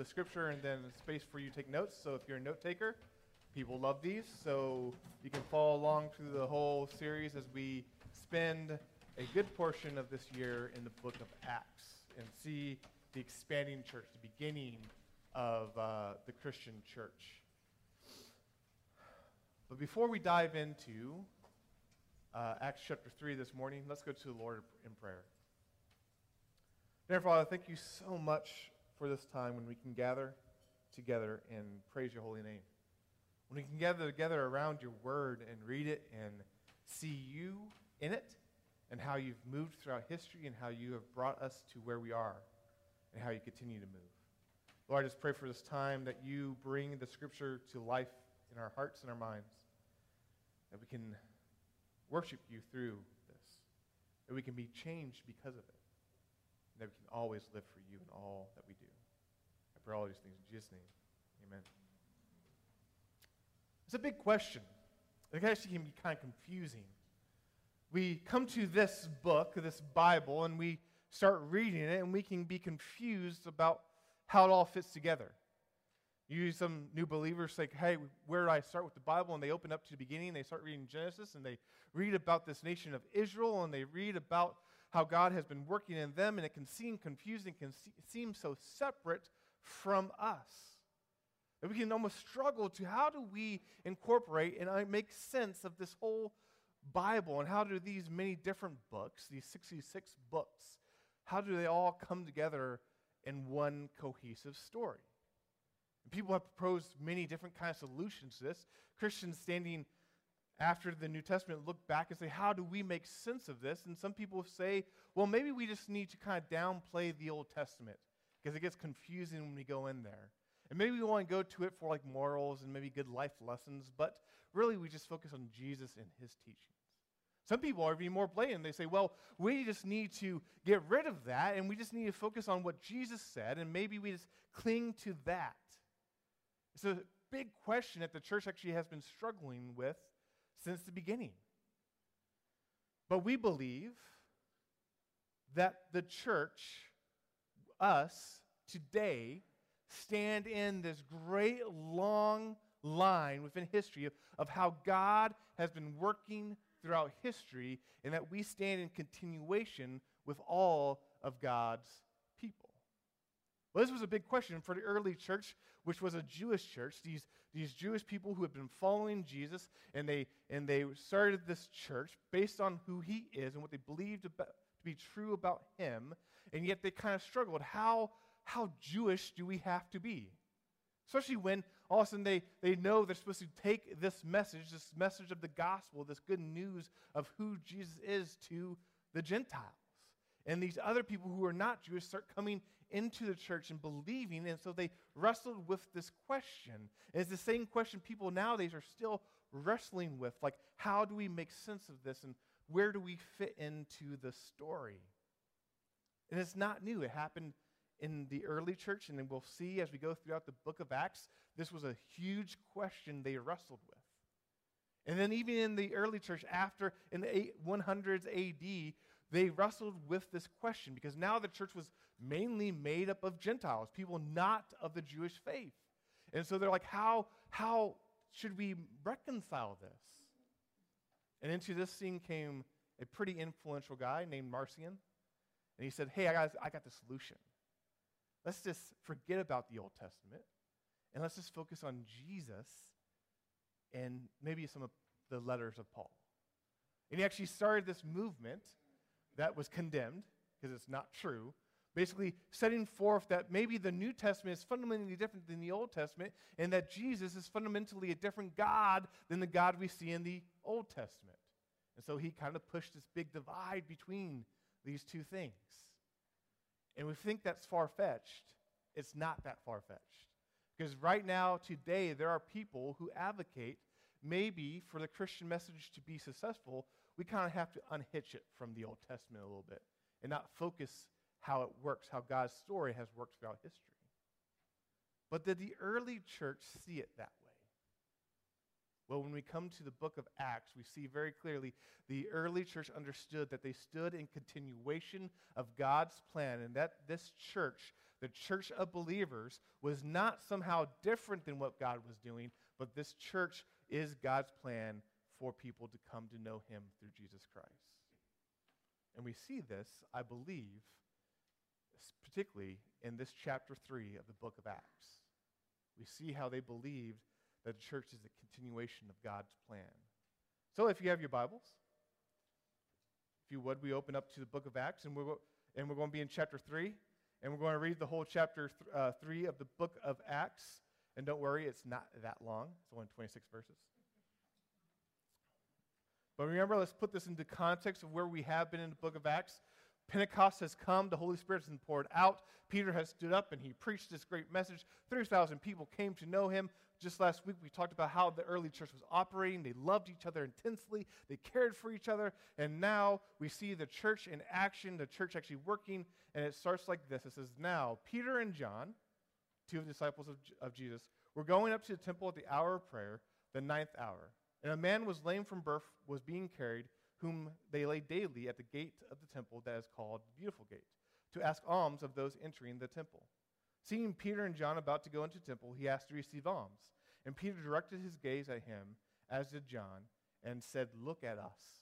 the scripture and then space for you to take notes. So if you're a note taker, people love these. So you can follow along through the whole series as we spend a good portion of this year in the book of Acts and see the expanding church, the beginning of uh, the Christian church. But before we dive into uh, Acts chapter 3 this morning, let's go to the Lord in prayer. Dear Father, thank you so much for this time when we can gather together and praise your holy name. When we can gather together around your word and read it and see you in it and how you've moved throughout history and how you have brought us to where we are and how you continue to move. Lord, I just pray for this time that you bring the scripture to life in our hearts and our minds, that we can worship you through this, that we can be changed because of it that we can always live for you in all that we do. I pray all these things in Jesus' name. Amen. It's a big question. It actually can be kind of confusing. We come to this book, this Bible, and we start reading it, and we can be confused about how it all fits together. You some new believers say, hey, where do I start with the Bible? And they open up to the beginning, they start reading Genesis, and they read about this nation of Israel, and they read about how God has been working in them, and it can seem confusing, can seem so separate from us. That we can almost struggle to how do we incorporate and uh, make sense of this whole Bible, and how do these many different books, these 66 books, how do they all come together in one cohesive story? And people have proposed many different kinds of solutions to this. Christians standing after the New Testament look back and say, how do we make sense of this? And some people say, well, maybe we just need to kind of downplay the Old Testament because it gets confusing when we go in there. And maybe we want to go to it for like morals and maybe good life lessons, but really we just focus on Jesus and his teachings. Some people are even more blatant. They say, well, we just need to get rid of that and we just need to focus on what Jesus said and maybe we just cling to that. It's a big question that the church actually has been struggling with since the beginning. But we believe that the church, us, today, stand in this great long line within history of, of how God has been working throughout history and that we stand in continuation with all of God's people. Well, this was a big question for the early church, which was a Jewish church. These, these Jewish people who had been following Jesus, and they, and they started this church based on who he is and what they believed about, to be true about him, and yet they kind of struggled. How, how Jewish do we have to be? Especially when all of a sudden they, they know they're supposed to take this message, this message of the gospel, this good news of who Jesus is to the Gentiles. And these other people who are not Jewish start coming into the church and believing. And so they wrestled with this question. And it's the same question people nowadays are still wrestling with like, how do we make sense of this and where do we fit into the story? And it's not new. It happened in the early church, and then we'll see as we go throughout the book of Acts, this was a huge question they wrestled with. And then, even in the early church, after in the 100s AD, they wrestled with this question because now the church was mainly made up of Gentiles, people not of the Jewish faith. And so they're like, how, how should we reconcile this? And into this scene came a pretty influential guy named Marcion. And he said, Hey, I got, I got the solution. Let's just forget about the Old Testament and let's just focus on Jesus and maybe some of the letters of Paul. And he actually started this movement that was condemned because it's not true. Basically, setting forth that maybe the New Testament is fundamentally different than the Old Testament, and that Jesus is fundamentally a different God than the God we see in the Old Testament. And so he kind of pushed this big divide between these two things. And we think that's far fetched. It's not that far fetched. Because right now, today, there are people who advocate maybe for the Christian message to be successful, we kind of have to unhitch it from the Old Testament a little bit and not focus how it works, how God's story has worked throughout history. But did the early church see it that way? Well, when we come to the book of Acts, we see very clearly the early church understood that they stood in continuation of God's plan and that this church, the church of believers, was not somehow different than what God was doing, but this church is God's plan for people to come to know him through Jesus Christ. And we see this, I believe, particularly in this chapter 3 of the book of Acts. We see how they believed that the church is a continuation of God's plan. So if you have your Bibles, if you would, we open up to the book of Acts, and we're, and we're going to be in chapter 3, and we're going to read the whole chapter th- uh, 3 of the book of Acts. And don't worry, it's not that long, it's only 26 verses. But remember, let's put this into context of where we have been in the book of Acts. Pentecost has come, the Holy Spirit has been poured out. Peter has stood up and he preached this great message. 30,000 people came to know him. Just last week, we talked about how the early church was operating. They loved each other intensely, they cared for each other. And now we see the church in action, the church actually working. And it starts like this it says, Now, Peter and John, two of the disciples of, of Jesus, were going up to the temple at the hour of prayer, the ninth hour. And a man was lame from birth, was being carried whom they lay daily at the gate of the temple that is called the Beautiful Gate, to ask alms of those entering the temple. Seeing Peter and John about to go into the temple, he asked to receive alms. And Peter directed his gaze at him, as did John, and said, Look at us.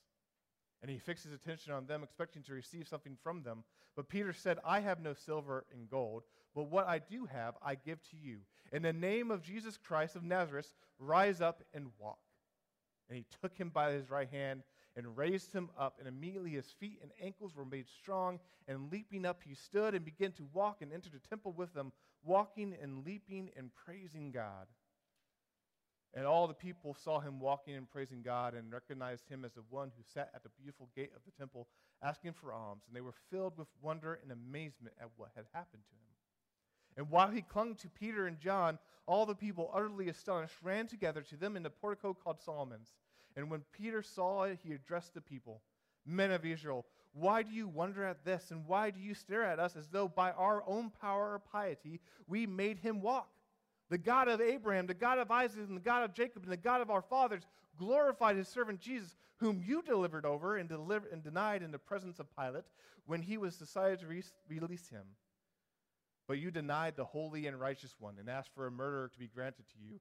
And he fixed his attention on them, expecting to receive something from them. But Peter said, I have no silver and gold, but what I do have, I give to you. In the name of Jesus Christ of Nazareth, rise up and walk. And he took him by his right hand and raised him up. And immediately his feet and ankles were made strong. And leaping up, he stood and began to walk and entered the temple with them, walking and leaping and praising God. And all the people saw him walking and praising God and recognized him as the one who sat at the beautiful gate of the temple asking for alms. And they were filled with wonder and amazement at what had happened to him. And while he clung to Peter and John, all the people, utterly astonished, ran together to them in the portico called Solomon's. And when Peter saw it, he addressed the people Men of Israel, why do you wonder at this? And why do you stare at us as though by our own power or piety we made him walk? The God of Abraham, the God of Isaac, and the God of Jacob, and the God of our fathers glorified his servant Jesus, whom you delivered over and, delivered, and denied in the presence of Pilate when he was decided to re- release him. But you denied the holy and righteous one and asked for a murderer to be granted to you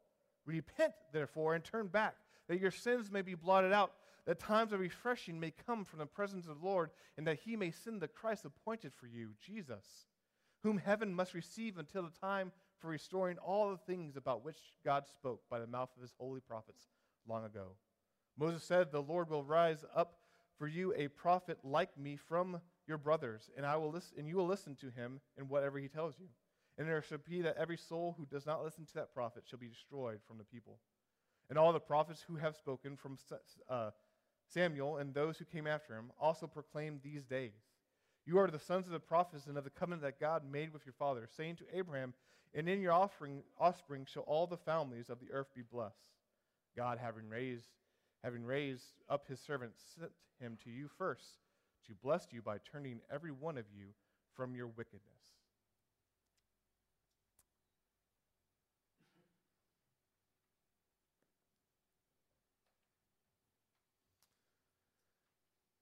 Repent, therefore, and turn back, that your sins may be blotted out, that times of refreshing may come from the presence of the Lord, and that he may send the Christ appointed for you, Jesus, whom heaven must receive until the time for restoring all the things about which God spoke by the mouth of his holy prophets long ago. Moses said, The Lord will rise up for you a prophet like me from your brothers, and I will listen, and you will listen to him in whatever he tells you. And there shall be that every soul who does not listen to that prophet shall be destroyed from the people. And all the prophets who have spoken from uh, Samuel and those who came after him also proclaimed these days. You are the sons of the prophets and of the covenant that God made with your father, saying to Abraham, And in your offspring, offspring shall all the families of the earth be blessed. God, having raised, having raised up his servant, sent him to you first to bless you by turning every one of you from your wickedness.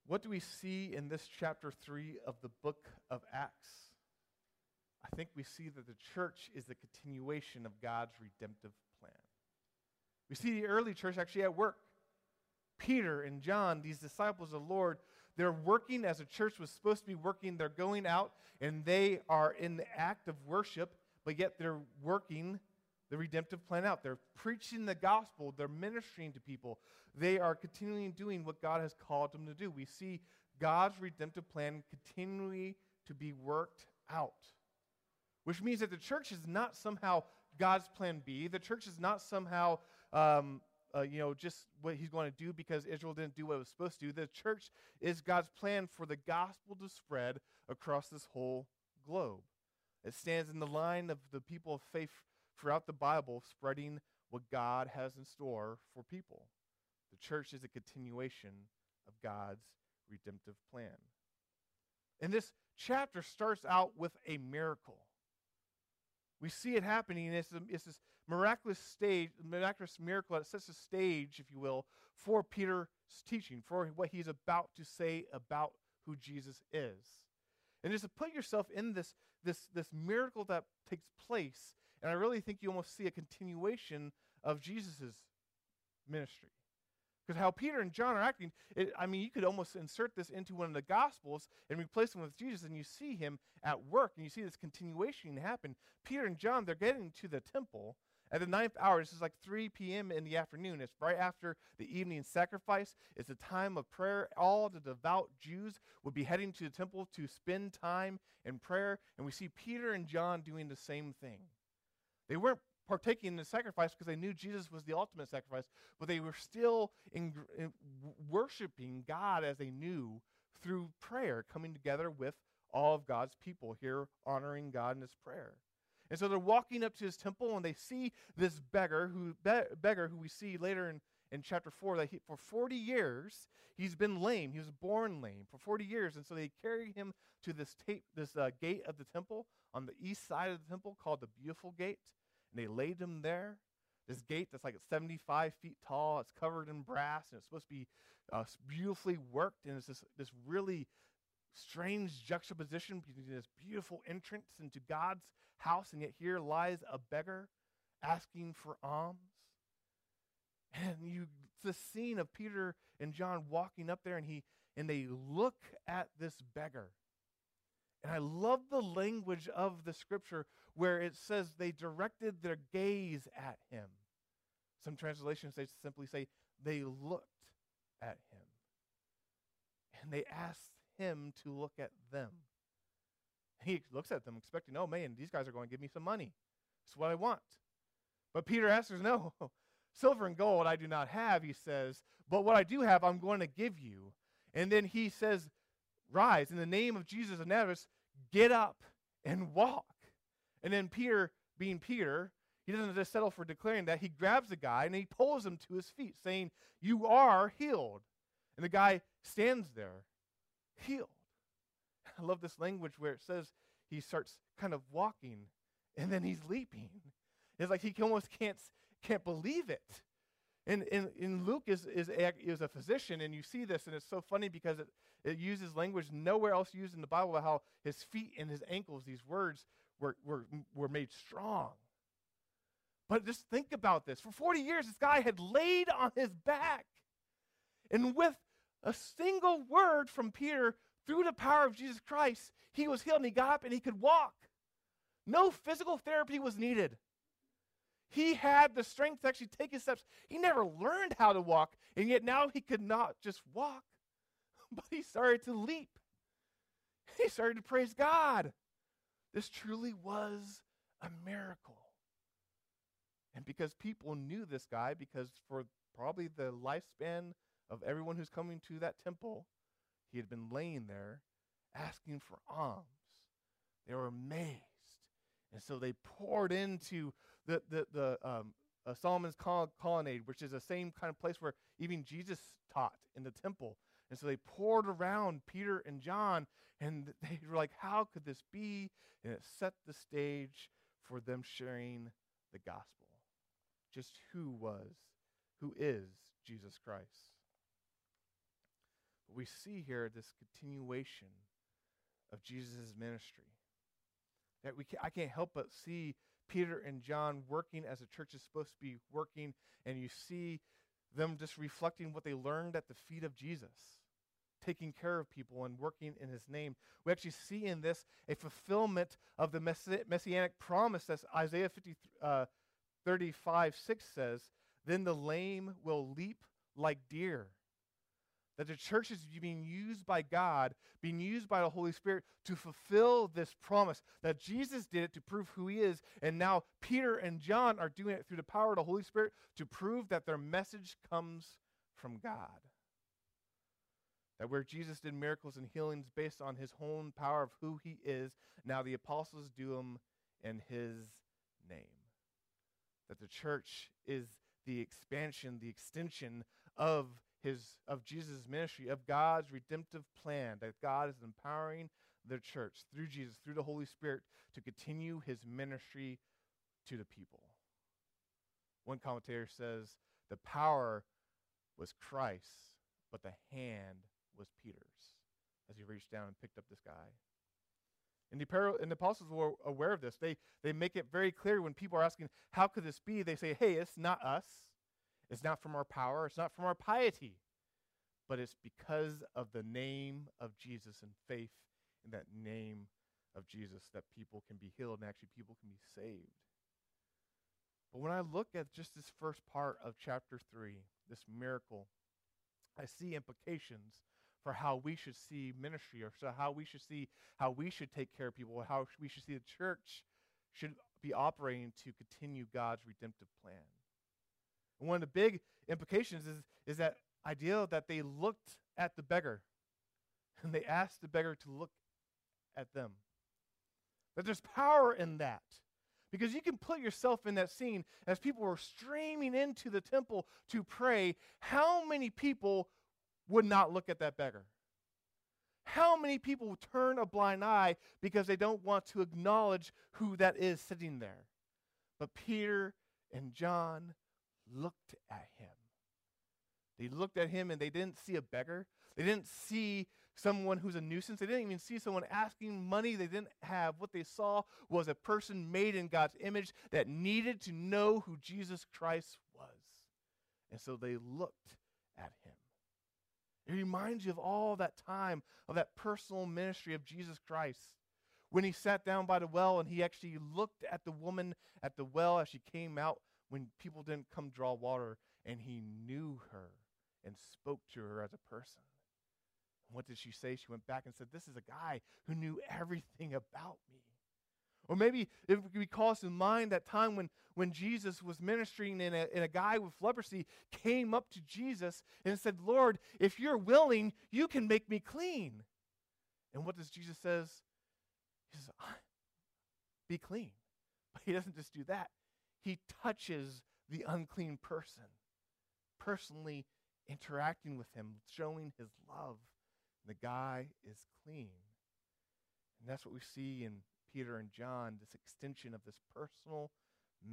What do we see in this chapter 3 of the book of Acts? I think we see that the church is the continuation of God's redemptive plan. We see the early church actually at work. Peter and John, these disciples of the Lord, they're working as a church was supposed to be working. They're going out and they are in the act of worship, but yet they're working the redemptive plan out. They're preaching the gospel, they're ministering to people. They are continually doing what God has called them to do. We see God's redemptive plan continually to be worked out, which means that the church is not somehow God's plan B. The church is not somehow, um, uh, you know, just what he's going to do because Israel didn't do what it was supposed to do. The church is God's plan for the gospel to spread across this whole globe. It stands in the line of the people of faith throughout the Bible, spreading what God has in store for people. The church is a continuation of God's redemptive plan. And this chapter starts out with a miracle. We see it happening. It's, a, it's this miraculous stage, miraculous miracle that sets the stage, if you will, for Peter's teaching, for what he's about to say about who Jesus is. And just to put yourself in this, this, this miracle that takes place, and I really think you almost see a continuation of Jesus' ministry. Because how Peter and John are acting, it, I mean, you could almost insert this into one of the Gospels and replace them with Jesus, and you see him at work, and you see this continuation happen. Peter and John, they're getting to the temple at the ninth hour. This is like 3 p.m. in the afternoon. It's right after the evening sacrifice. It's a time of prayer. All the devout Jews would be heading to the temple to spend time in prayer, and we see Peter and John doing the same thing. They weren't partaking in the sacrifice because they knew Jesus was the ultimate sacrifice, but they were still in, in worshiping God as they knew through prayer, coming together with all of God's people here, honoring God in His prayer. And so they're walking up to His temple, and they see this beggar who be, beggar who we see later in in chapter 4 that he, for 40 years he's been lame. He was born lame for 40 years. And so they carry him to this tape this uh, gate of the temple on the east side of the temple called the beautiful gate and they laid him there. This gate that's like 75 feet tall, it's covered in brass, and it's supposed to be uh, beautifully worked. And it's this, this really strange juxtaposition between this beautiful entrance into God's house, and yet here lies a beggar asking for alms. And you, the scene of Peter and John walking up there, and he and they look at this beggar. And I love the language of the scripture where it says they directed their gaze at him. Some translations they simply say they looked at him. And they asked him to look at them. He looks at them expecting, oh man, these guys are going to give me some money. It's what I want. But Peter answers, no, silver and gold I do not have, he says, but what I do have I'm going to give you. And then he says, rise in the name of Jesus of Nazareth, get up and walk. And then Peter, being Peter, he doesn't just settle for declaring that. He grabs the guy and he pulls him to his feet, saying, You are healed. And the guy stands there, healed. I love this language where it says he starts kind of walking and then he's leaping. It's like he almost can't, can't believe it. And, and, and Luke is, is, a, is a physician, and you see this, and it's so funny because it, it uses language nowhere else used in the Bible about how his feet and his ankles, these words, were, were, were made strong. But just think about this. For 40 years, this guy had laid on his back. And with a single word from Peter, through the power of Jesus Christ, he was healed and he got up and he could walk. No physical therapy was needed. He had the strength to actually take his steps. He never learned how to walk, and yet now he could not just walk, but he started to leap. He started to praise God. This truly was a miracle. And because people knew this guy, because for probably the lifespan of everyone who's coming to that temple, he had been laying there asking for alms. They were amazed. And so they poured into the, the, the um, uh, Solomon's colonnade, which is the same kind of place where even Jesus taught in the temple. And so they poured around Peter and John, and they were like, How could this be? And it set the stage for them sharing the gospel. Just who was, who is Jesus Christ. But we see here this continuation of Jesus' ministry. That we can, I can't help but see Peter and John working as a church is supposed to be working, and you see them just reflecting what they learned at the feet of Jesus taking care of people and working in his name. We actually see in this a fulfillment of the messi- messianic promise as Isaiah 50, uh, 35 6 says, Then the lame will leap like deer. That the church is being used by God, being used by the Holy Spirit to fulfill this promise. That Jesus did it to prove who he is, and now Peter and John are doing it through the power of the Holy Spirit to prove that their message comes from God That where Jesus did miracles and healings based on his own power of who he is, now the apostles do them in his name. That the church is the expansion, the extension of his of Jesus' ministry, of God's redemptive plan, that God is empowering the church through Jesus, through the Holy Spirit, to continue his ministry to the people. One commentator says the power was Christ, but the hand was Peter's as he reached down and picked up this guy. And the, and the apostles were aware of this. They, they make it very clear when people are asking, How could this be? They say, Hey, it's not us. It's not from our power. It's not from our piety. But it's because of the name of Jesus and faith in that name of Jesus that people can be healed and actually people can be saved. But when I look at just this first part of chapter 3, this miracle, I see implications for how we should see ministry or so how we should see how we should take care of people, how we should see the church should be operating to continue God's redemptive plan. And one of the big implications is, is that idea that they looked at the beggar and they asked the beggar to look at them. That there's power in that. Because you can put yourself in that scene as people were streaming into the temple to pray. How many people would not look at that beggar? How many people turn a blind eye because they don't want to acknowledge who that is sitting there? But Peter and John looked at him. They looked at him and they didn't see a beggar. They didn't see someone who's a nuisance. They didn't even see someone asking money they didn't have. What they saw was a person made in God's image that needed to know who Jesus Christ was. And so they looked at him. It reminds you of all that time of that personal ministry of Jesus Christ. When he sat down by the well and he actually looked at the woman at the well as she came out when people didn't come draw water and he knew her and spoke to her as a person. what did she say? She went back and said, This is a guy who knew everything about me. Or maybe if we call in mind that time when, when Jesus was ministering and a, and a guy with leprosy came up to Jesus and said, Lord, if you're willing, you can make me clean. And what does Jesus says? He says, be clean. But he doesn't just do that. He touches the unclean person, personally interacting with him, showing his love. The guy is clean. And that's what we see in Peter and John, this extension of this personal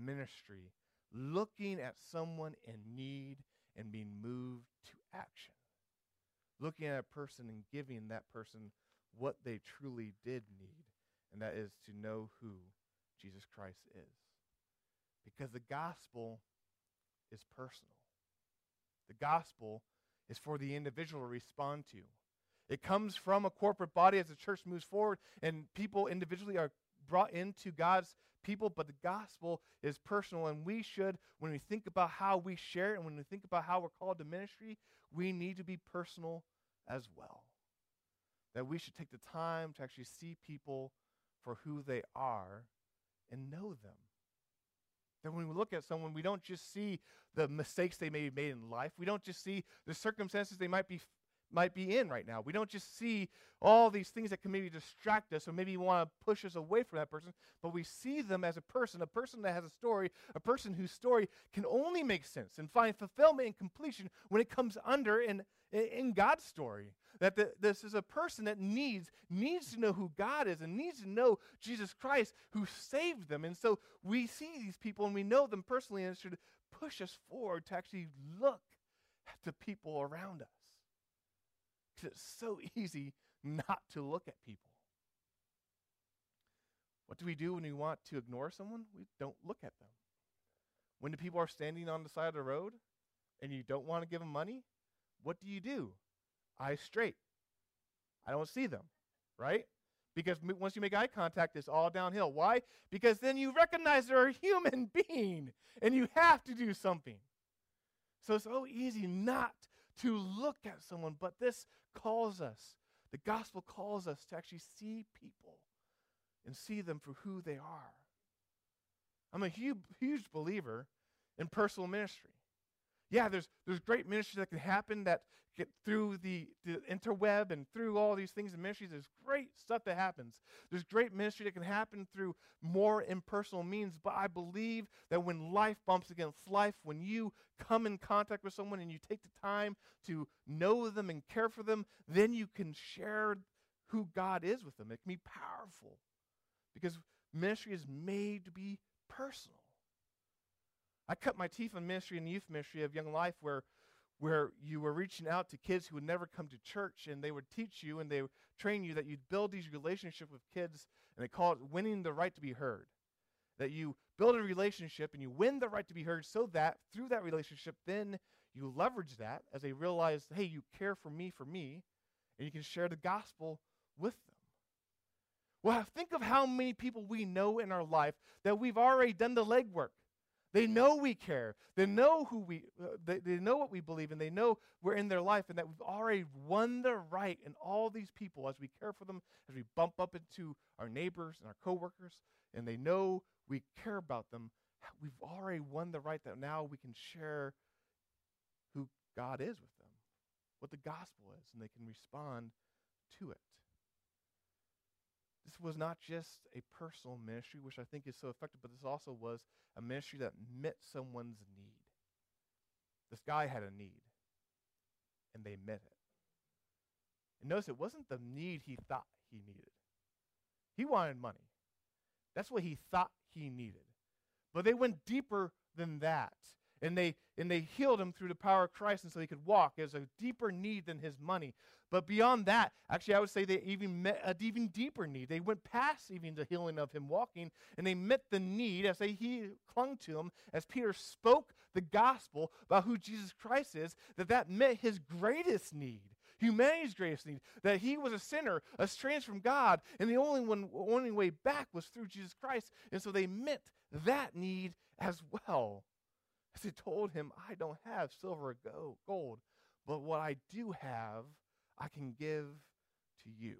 ministry, looking at someone in need and being moved to action. Looking at a person and giving that person what they truly did need, and that is to know who Jesus Christ is. Because the gospel is personal. The gospel is for the individual to respond to. It comes from a corporate body as the church moves forward, and people individually are brought into God's people, but the gospel is personal. And we should, when we think about how we share it and when we think about how we're called to ministry, we need to be personal as well. That we should take the time to actually see people for who they are and know them. That when we look at someone, we don't just see the mistakes they may have made in life. We don't just see the circumstances they might be might be in right now. We don't just see all these things that can maybe distract us or maybe want to push us away from that person, but we see them as a person, a person that has a story, a person whose story can only make sense and find fulfillment and completion when it comes under in, in God's story. That the, this is a person that needs needs to know who God is and needs to know Jesus Christ who saved them. And so we see these people and we know them personally, and it should push us forward to actually look at the people around us. It's so easy not to look at people. What do we do when we want to ignore someone? We don't look at them. When the people are standing on the side of the road and you don't want to give them money, what do you do? Eyes straight. I don't see them, right? Because once you make eye contact, it's all downhill. Why? Because then you recognize they're a human being and you have to do something. So it's so easy not to look at someone, but this calls us, the gospel calls us to actually see people and see them for who they are. I'm a huge, huge believer in personal ministry. Yeah, there's, there's great ministry that can happen that get through the, the interweb and through all these things and ministries. There's great stuff that happens. There's great ministry that can happen through more impersonal means. But I believe that when life bumps against life, when you come in contact with someone and you take the time to know them and care for them, then you can share who God is with them. It can be powerful because ministry is made to be personal. I cut my teeth in ministry and youth ministry of Young Life where where you were reaching out to kids who would never come to church and they would teach you and they would train you that you'd build these relationships with kids and they call it winning the right to be heard. That you build a relationship and you win the right to be heard so that through that relationship then you leverage that as they realize hey you care for me for me and you can share the gospel with them. Well think of how many people we know in our life that we've already done the legwork they know we care. They know who we uh, they, they know what we believe and they know we're in their life and that we've already won the right in all these people as we care for them, as we bump up into our neighbors and our coworkers and they know we care about them. We've already won the right that now we can share who God is with them, what the gospel is, and they can respond to it. This was not just a personal ministry, which I think is so effective, but this also was a ministry that met someone's need. This guy had a need, and they met it. And notice it wasn't the need he thought he needed. He wanted money. That's what he thought he needed. But they went deeper than that and they and they healed him through the power of Christ and so he could walk. It was a deeper need than his money. But beyond that, actually I would say they even met an even deeper need. They went past even the healing of him walking and they met the need as they he clung to him as Peter spoke the gospel about who Jesus Christ is, that that met his greatest need. Humanity's greatest need, that he was a sinner, estranged from God, and the only one, only way back was through Jesus Christ. And so they met that need as well. As he told him, I don't have silver or gold, but what I do have, I can give to you.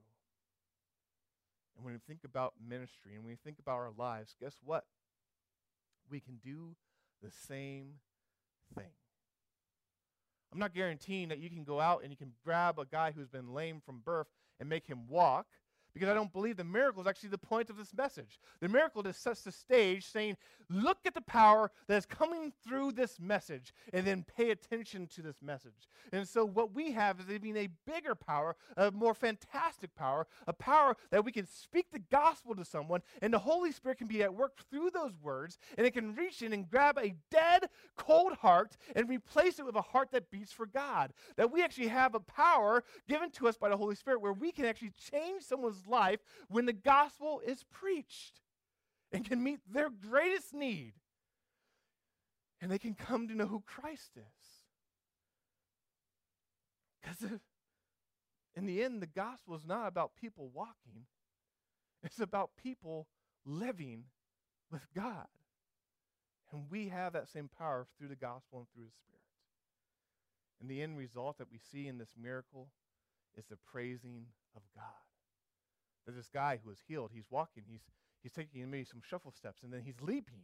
And when we think about ministry and when we think about our lives, guess what? We can do the same thing. I'm not guaranteeing that you can go out and you can grab a guy who's been lame from birth and make him walk because I don't believe the miracle is actually the point of this message. The miracle just sets the stage saying, look at the power that is coming through this message and then pay attention to this message. And so what we have is even a bigger power, a more fantastic power, a power that we can speak the gospel to someone and the Holy Spirit can be at work through those words and it can reach in and grab a dead, cold heart and replace it with a heart that beats for God. That we actually have a power given to us by the Holy Spirit where we can actually change someone's life when the gospel is preached and can meet their greatest need. And they can come to know who Christ is. Because in the end, the gospel is not about people walking, it's about people living with God. And we have that same power through the gospel and through the Spirit. And the end result that we see in this miracle is the praising of God. There's this guy who is healed. He's walking. He's, he's taking maybe some shuffle steps, and then he's leaping,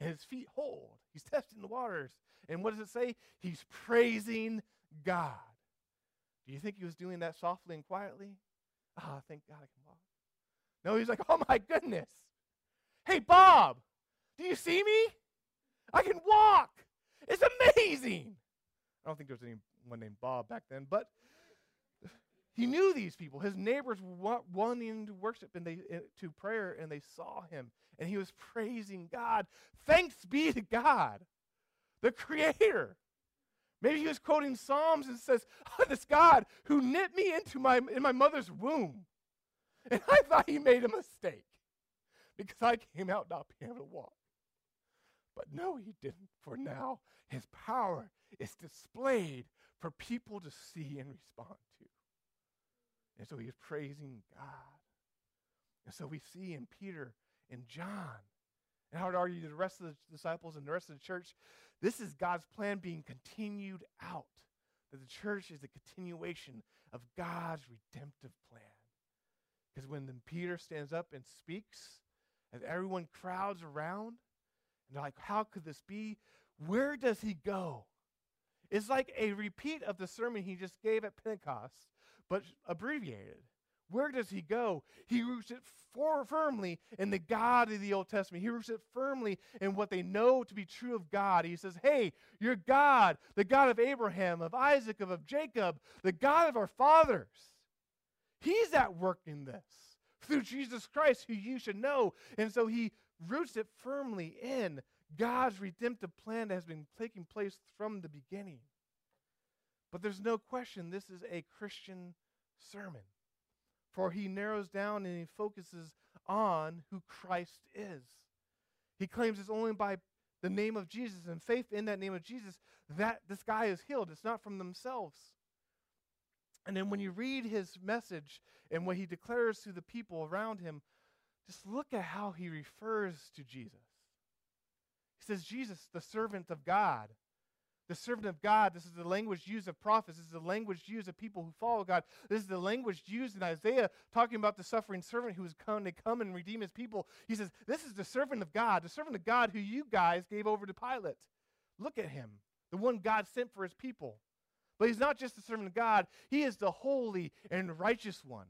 and his feet hold. He's testing the waters. And what does it say? He's praising God. Do you think he was doing that softly and quietly? Ah, oh, thank God I can walk. No, he's like, oh my goodness. Hey, Bob, do you see me? I can walk. It's amazing. I don't think there was anyone named Bob back then, but he knew these people. His neighbors were wanting to worship and they uh, to prayer, and they saw him, and he was praising God. Thanks be to God, the Creator. Maybe he was quoting Psalms and says, oh, "This God who knit me into my in my mother's womb," and I thought he made a mistake because I came out not being able to walk. But no, he didn't. For now, his power is displayed for people to see and respond. And so he's praising God. And so we see in Peter and John, and I would argue the rest of the disciples and the rest of the church, this is God's plan being continued out. That the church is a continuation of God's redemptive plan. Because when then Peter stands up and speaks, and everyone crowds around, and they're like, How could this be? Where does he go? It's like a repeat of the sermon he just gave at Pentecost, but abbreviated. Where does he go? He roots it for, firmly in the God of the Old Testament. He roots it firmly in what they know to be true of God. He says, Hey, you're God, the God of Abraham, of Isaac, of, of Jacob, the God of our fathers. He's at work in this through Jesus Christ, who you should know. And so he roots it firmly in God's redemptive plan that has been taking place from the beginning. But there's no question this is a Christian sermon for he narrows down and he focuses on who Christ is. He claims it's only by the name of Jesus and faith in that name of Jesus that this guy is healed. It's not from themselves. And then when you read his message and what he declares to the people around him, just look at how he refers to Jesus. He says, Jesus, the servant of God the servant of God. This is the language used of prophets. This is the language used of people who follow God. This is the language used in Isaiah talking about the suffering servant who is coming to come and redeem his people. He says, This is the servant of God, the servant of God who you guys gave over to Pilate. Look at him, the one God sent for his people. But he's not just the servant of God, he is the holy and righteous one.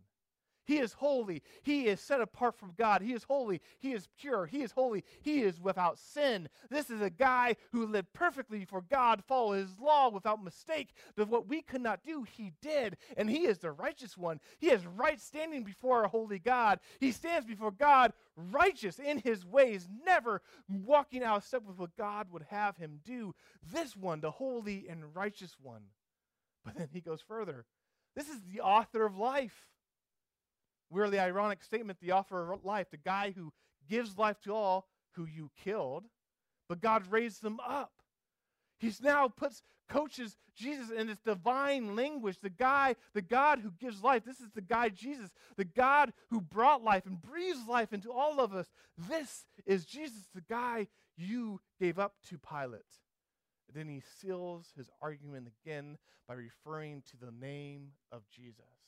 He is holy. He is set apart from God. He is holy. He is pure. He is holy. He is without sin. This is a guy who lived perfectly for God, followed his law without mistake. But what we could not do, he did. And he is the righteous one. He is right standing before our holy God. He stands before God righteous in his ways, never walking out of step with what God would have him do. This one, the holy and righteous one. But then he goes further. This is the author of life. We're the ironic statement, the offer of life, the guy who gives life to all who you killed, but God raised them up. He's now puts coaches Jesus in this divine language. The guy, the God who gives life. This is the guy Jesus, the God who brought life and breathes life into all of us. This is Jesus, the guy you gave up to Pilate. And then he seals his argument again by referring to the name of Jesus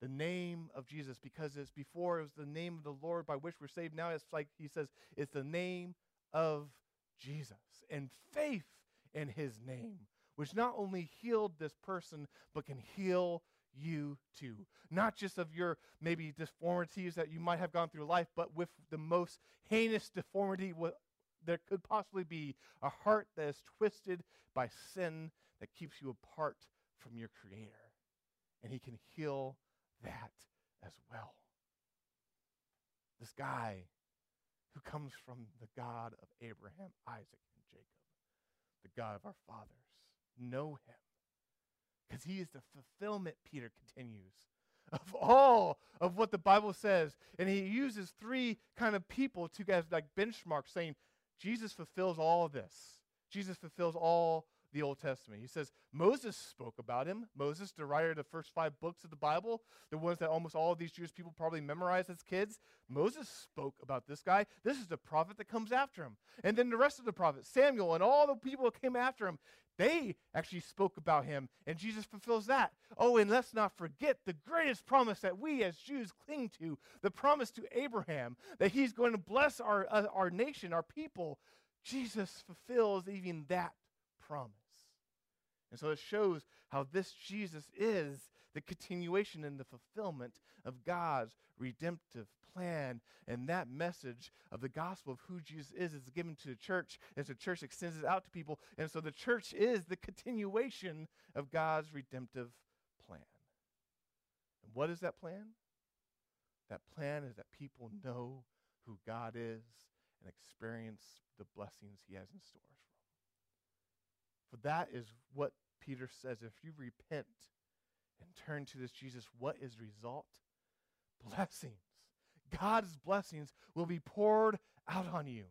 the name of Jesus because it's before it was the name of the Lord by which we're saved. Now it's like he says, it's the name of Jesus and faith in his name, which not only healed this person, but can heal you too. Not just of your maybe deformities that you might have gone through life, but with the most heinous deformity there could possibly be a heart that is twisted by sin that keeps you apart from your Creator. And he can heal that as well. This guy who comes from the God of Abraham, Isaac, and Jacob, the God of our fathers, know him. Because he is the fulfillment, Peter continues, of all of what the Bible says. And he uses three kind of people to as like benchmarks, saying, Jesus fulfills all of this. Jesus fulfills all the Old Testament. He says Moses spoke about him. Moses, the writer of the first five books of the Bible, the ones that almost all of these Jewish people probably memorized as kids. Moses spoke about this guy. This is the prophet that comes after him. And then the rest of the prophets, Samuel and all the people that came after him, they actually spoke about him, and Jesus fulfills that. Oh, and let's not forget the greatest promise that we as Jews cling to the promise to Abraham that he's going to bless our, uh, our nation, our people. Jesus fulfills even that promise. And so it shows how this Jesus is the continuation and the fulfillment of God's redemptive plan. And that message of the gospel of who Jesus is is given to the church as the church extends it out to people. And so the church is the continuation of God's redemptive plan. And what is that plan? That plan is that people know who God is and experience the blessings he has in store for that is what Peter says. If you repent and turn to this Jesus, what is the result? Blessings. God's blessings will be poured out on you.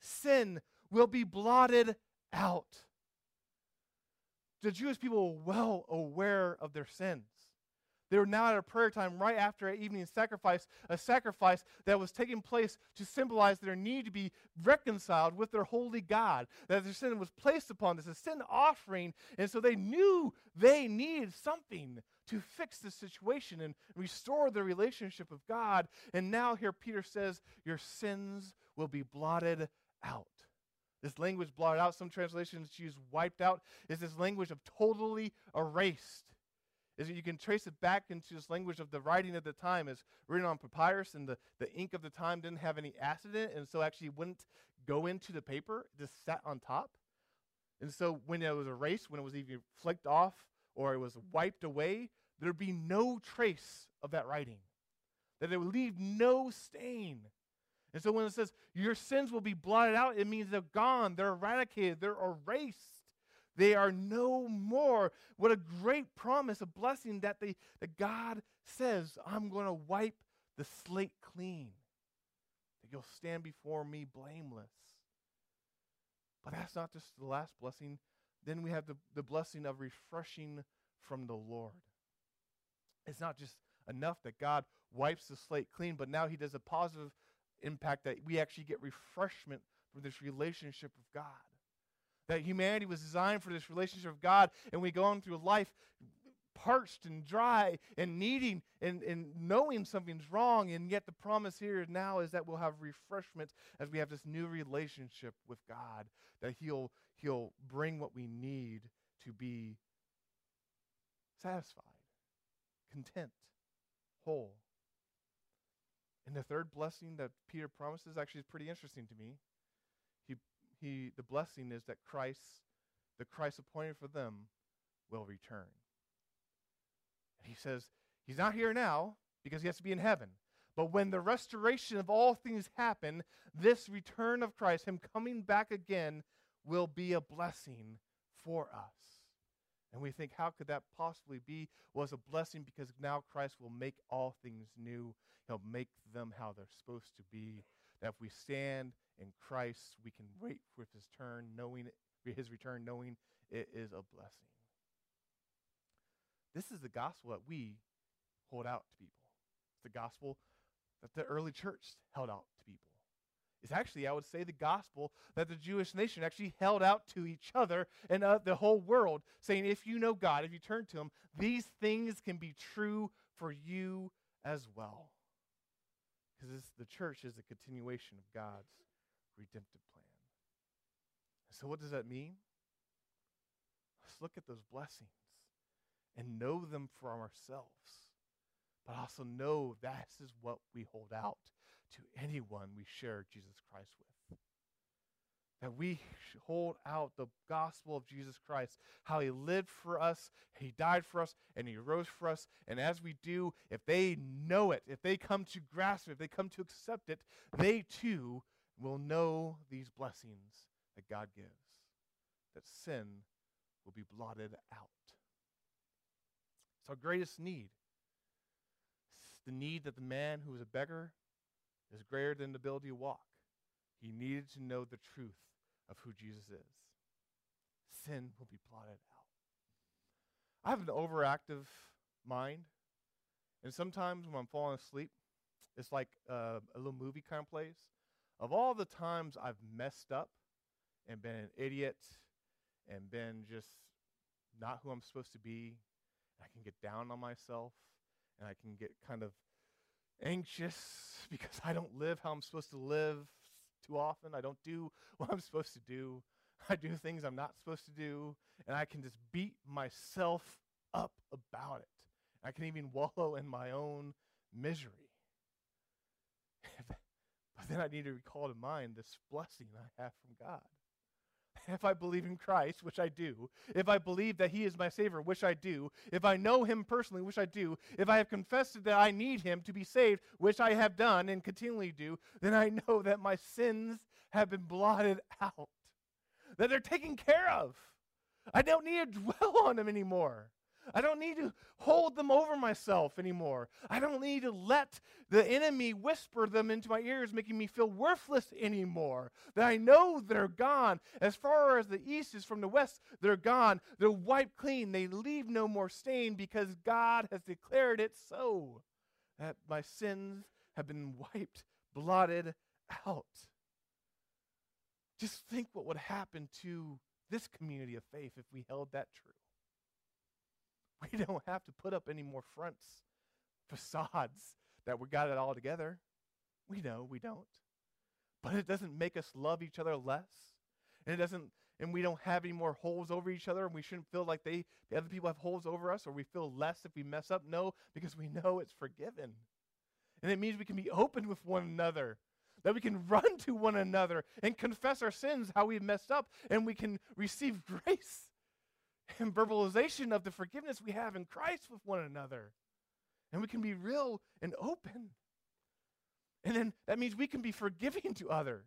Sin will be blotted out. The Jewish people were well aware of their sins. They were now at a prayer time right after an evening sacrifice, a sacrifice that was taking place to symbolize their need to be reconciled with their holy God, that their sin was placed upon this, a sin offering. And so they knew they needed something to fix the situation and restore the relationship of God. And now here Peter says, Your sins will be blotted out. This language blotted out, some translations use wiped out, is this language of totally erased. Is that you can trace it back into this language of the writing of the time is written on papyrus, and the, the ink of the time didn't have any acid in it, and so actually wouldn't go into the paper, it just sat on top. And so when it was erased, when it was even flicked off or it was wiped away, there'd be no trace of that writing. That it would leave no stain. And so when it says your sins will be blotted out, it means they're gone, they're eradicated, they're erased. They are no more. What a great promise, a blessing that, they, that God says, I'm going to wipe the slate clean. That you'll stand before me blameless. But that's not just the last blessing. Then we have the, the blessing of refreshing from the Lord. It's not just enough that God wipes the slate clean, but now He does a positive impact that we actually get refreshment from this relationship with God. That humanity was designed for this relationship with God, and we go on through life parched and dry and needing and, and knowing something's wrong. And yet, the promise here now is that we'll have refreshment as we have this new relationship with God, that He'll, he'll bring what we need to be satisfied, content, whole. And the third blessing that Peter promises actually is pretty interesting to me. He, he, the blessing is that Christ, the Christ appointed for them, will return. And he says, He's not here now because he has to be in heaven. But when the restoration of all things happen, this return of Christ, him coming back again, will be a blessing for us. And we think, how could that possibly be? Was well, a blessing because now Christ will make all things new. He'll make them how they're supposed to be. That if we stand in Christ, we can wait for his turn, knowing his return, knowing it is a blessing. This is the gospel that we hold out to people. It's the gospel that the early church held out to people. It's actually, I would say, the gospel that the Jewish nation actually held out to each other and uh, the whole world, saying, if you know God, if you turn to Him, these things can be true for you as well. Because the church is a continuation of God's redemptive plan. So, what does that mean? Let's look at those blessings and know them for ourselves, but also know that is is what we hold out to anyone we share Jesus Christ with. That we hold out the gospel of Jesus Christ, how he lived for us, he died for us, and he rose for us. And as we do, if they know it, if they come to grasp it, if they come to accept it, they too will know these blessings that God gives, that sin will be blotted out. It's our greatest need. It's the need that the man who was a beggar is greater than the ability to walk. He needed to know the truth of who Jesus is. Sin will be blotted out. I have an overactive mind, and sometimes when I'm falling asleep, it's like uh, a little movie kind of plays. Of all the times I've messed up and been an idiot and been just not who I'm supposed to be, I can get down on myself and I can get kind of anxious because I don't live how I'm supposed to live too often. I don't do what I'm supposed to do. I do things I'm not supposed to do, and I can just beat myself up about it. I can even wallow in my own misery. but then I need to recall to mind this blessing I have from God. if I believe in Christ, which I do, if I believe that He is my Savior, which I do, if I know Him personally, which I do, if I have confessed that I need Him to be saved, which I have done and continually do, then I know that my sins have been blotted out, that they're taken care of. I don't need to dwell on them anymore. I don't need to hold them over myself anymore. I don't need to let the enemy whisper them into my ears, making me feel worthless anymore. That I know they're gone. As far as the east is from the west, they're gone. They're wiped clean. They leave no more stain because God has declared it so. That my sins have been wiped, blotted out. Just think what would happen to this community of faith if we held that true. We don't have to put up any more fronts, facades that we got it all together. We know we don't. But it doesn't make us love each other less. and it doesn't and we don't have any more holes over each other and we shouldn't feel like they the other people have holes over us or we feel less if we mess up no because we know it's forgiven and it means we can be open with one another that we can run to one another and confess our sins how we've messed up and we can receive grace and verbalization of the forgiveness we have in Christ with one another and we can be real and open and then that means we can be forgiving to others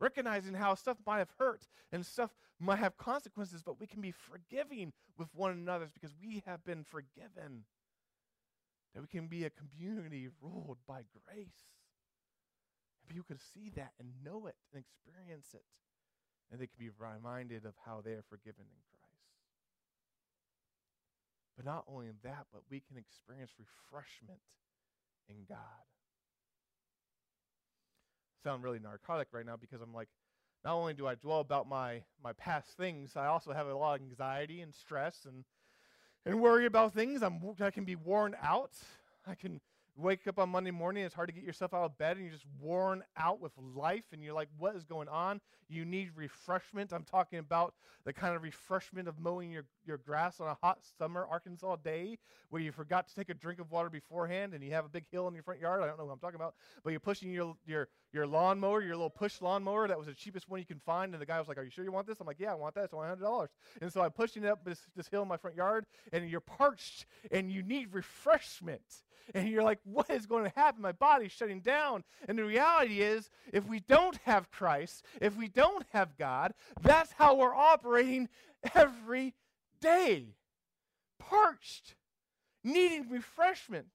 recognizing how stuff might have hurt and stuff might have consequences, but we can be forgiving with one another because we have been forgiven. That we can be a community ruled by grace. And people could see that and know it and experience it. And they can be reminded of how they are forgiven in Christ. But not only that, but we can experience refreshment in God sound really narcotic right now because I'm like, not only do I dwell about my my past things, I also have a lot of anxiety and stress and and worry about things. I'm I can be worn out. I can wake up on Monday morning, it's hard to get yourself out of bed, and you're just worn out with life, and you're like, what is going on? You need refreshment. I'm talking about the kind of refreshment of mowing your, your grass on a hot summer Arkansas day where you forgot to take a drink of water beforehand and you have a big hill in your front yard. I don't know what I'm talking about, but you're pushing your, your, your lawnmower, your little push lawnmower. That was the cheapest one you can find. And the guy was like, Are you sure you want this? I'm like, Yeah, I want that. It's only $100. And so I'm pushing it up this, this hill in my front yard, and you're parched and you need refreshment and you're like, what is going to happen? My body's shutting down. And the reality is, if we don't have Christ, if we don't have God, that's how we're operating every day. Parched, needing refreshment,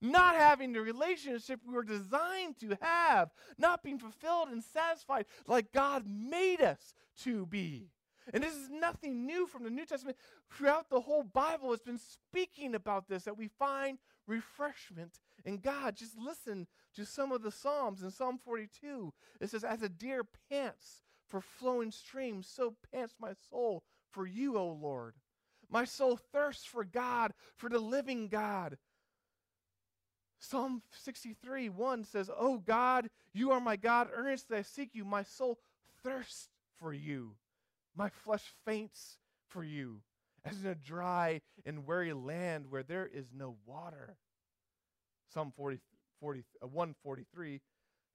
not having the relationship we were designed to have, not being fulfilled and satisfied like God made us to be. And this is nothing new from the New Testament. Throughout the whole Bible, it's been speaking about this that we find refreshment in God. Just listen to some of the Psalms. In Psalm 42, it says, As a deer pants for flowing streams, so pants my soul for you, O Lord. My soul thirsts for God, for the living God. Psalm 63 1 says, Oh God, you are my God. Earnestly I seek you. My soul thirsts for you. My flesh faints for you, as in a dry and weary land where there is no water. Psalm 40, 40, uh, 143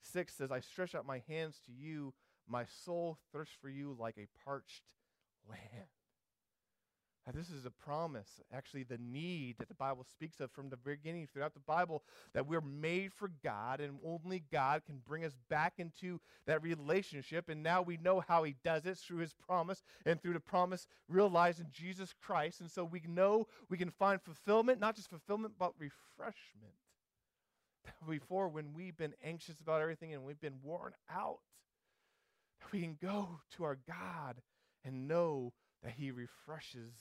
6 says, I stretch out my hands to you. My soul thirsts for you like a parched land. Now, this is a promise, actually, the need that the Bible speaks of from the beginning throughout the Bible, that we're made for God and only God can bring us back into that relationship. And now we know how He does it through His promise and through the promise realized in Jesus Christ. And so we know we can find fulfillment, not just fulfillment, but refreshment. Before, when we've been anxious about everything and we've been worn out, we can go to our God and know that He refreshes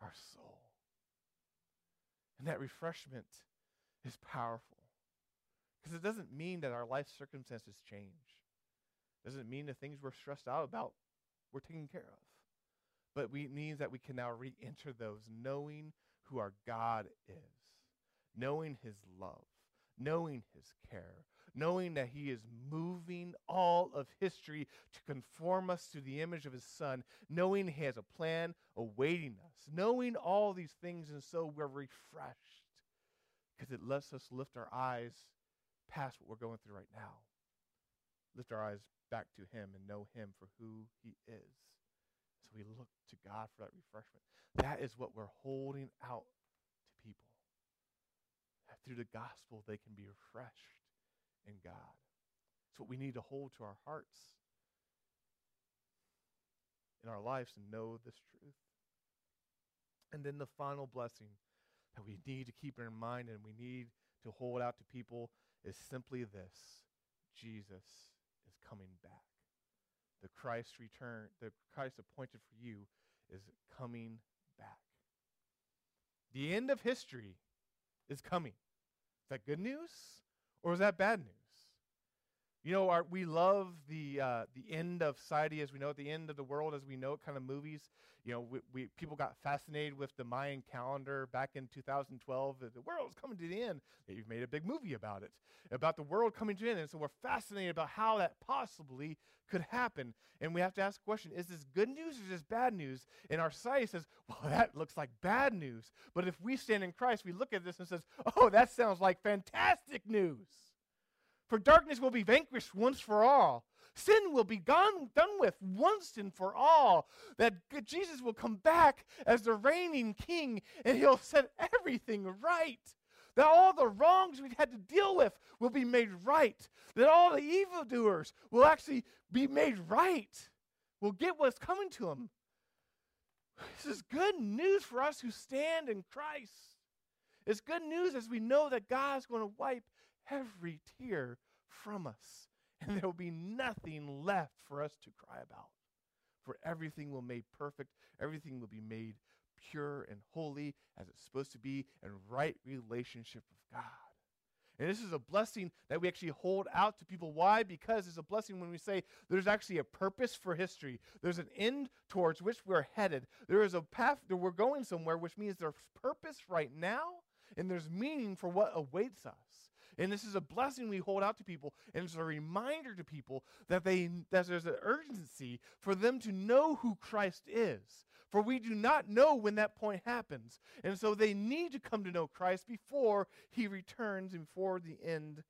our soul. And that refreshment is powerful. Because it doesn't mean that our life circumstances change. It doesn't mean the things we're stressed out about we're taken care of. But we, it means that we can now re enter those knowing who our God is, knowing his love, knowing his care, knowing that He is moving all of history to conform us to the image of His Son, knowing He has a plan awaiting us, knowing all these things, and so we're refreshed because it lets us lift our eyes past what we're going through right now. Lift our eyes back to Him and know Him for who He is. So we look to God for that refreshment. That is what we're holding out to people. That through the gospel, they can be refreshed in God. It's what we need to hold to our hearts in our lives and know this truth. And then the final blessing that we need to keep in mind and we need to hold out to people is simply this Jesus is coming back. The Christ return, the Christ appointed for you is coming back. The end of history is coming. Is that good news? Or is that bad news? You know, our, we love the uh, the end of society as we know it, the end of the world as we know it, kind of movies. You know, we, we people got fascinated with the Mayan calendar back in 2012. The world's coming to the end. They've made a big movie about it, about the world coming to an end. And so we're fascinated about how that possibly could happen. And we have to ask the question: Is this good news or is this bad news? And our society says, "Well, that looks like bad news." But if we stand in Christ, we look at this and says, "Oh, that sounds like fantastic news." For darkness will be vanquished once for all. Sin will be gone, done with once and for all. That Jesus will come back as the reigning king and he'll set everything right. That all the wrongs we've had to deal with will be made right. That all the evildoers will actually be made right. Will get what's coming to them. This is good news for us who stand in Christ. It's good news as we know that God is going to wipe every tear from us. And there will be nothing left for us to cry about. For everything will be made perfect, everything will be made pure and holy as it's supposed to be, in right relationship with God. And this is a blessing that we actually hold out to people. Why? Because it's a blessing when we say there's actually a purpose for history. There's an end towards which we're headed. There is a path that we're going somewhere, which means there's purpose right now and there's meaning for what awaits us. And this is a blessing we hold out to people. And it's a reminder to people that, they, that there's an urgency for them to know who Christ is. For we do not know when that point happens. And so they need to come to know Christ before he returns and before the end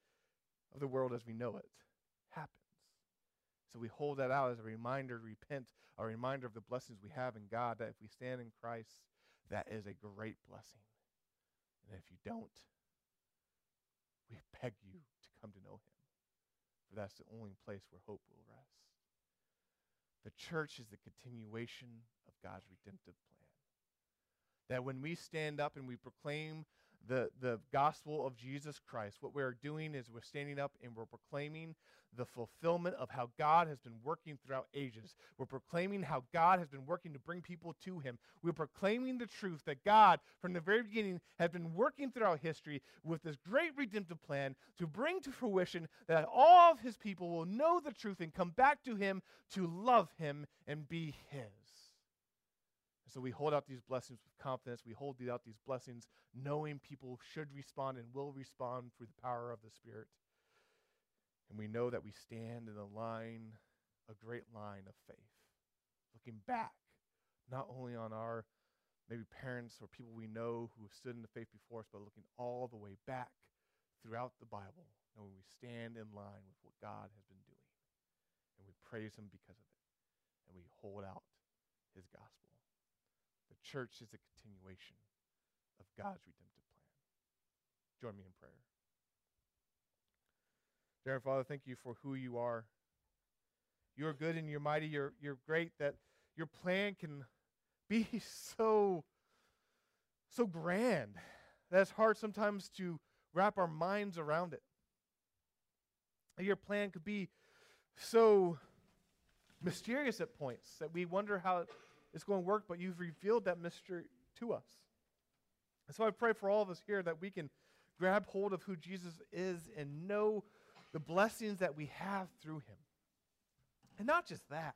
of the world as we know it happens. So we hold that out as a reminder to repent, a reminder of the blessings we have in God, that if we stand in Christ, that is a great blessing. And if you don't, we beg you to come to know him, for that's the only place where hope will rest. The church is the continuation of God's redemptive plan. That when we stand up and we proclaim the, the gospel of Jesus Christ, what we're doing is we're standing up and we're proclaiming the fulfillment of how God has been working throughout ages. We're proclaiming how God has been working to bring people to Him. We're proclaiming the truth that God, from the very beginning, has been working throughout history with this great redemptive plan to bring to fruition that all of His people will know the truth and come back to Him to love Him and be His. So we hold out these blessings with confidence. We hold out these blessings knowing people should respond and will respond through the power of the Spirit. And we know that we stand in a line, a great line of faith, looking back, not only on our maybe parents or people we know who have stood in the faith before us, but looking all the way back throughout the Bible, knowing we stand in line with what God has been doing. And we praise Him because of it. And we hold out His gospel. The church is a continuation of God's redemptive plan. Join me in prayer. Dear Father, thank you for who you are. You are good and you're mighty. You're, you're great that your plan can be so, so grand that it's hard sometimes to wrap our minds around it. Your plan could be so mysterious at points that we wonder how it's going to work, but you've revealed that mystery to us. And so I pray for all of us here that we can grab hold of who Jesus is and know the blessings that we have through him. And not just that,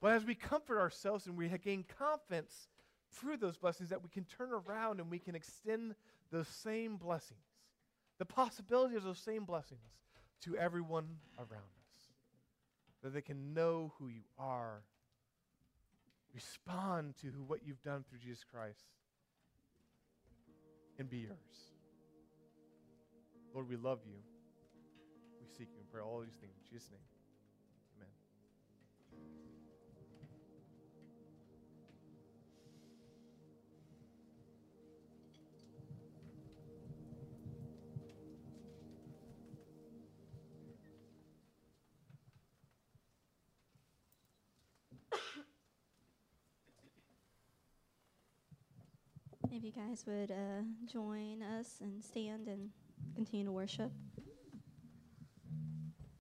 but as we comfort ourselves and we gain confidence through those blessings, that we can turn around and we can extend those same blessings, the possibility of those same blessings to everyone around us, that they can know who you are, respond to what you've done through Jesus Christ, and be yours. Lord, we love you We seek you and pray all these things in Jesus' name. If you guys would uh, join us and stand and continue to worship.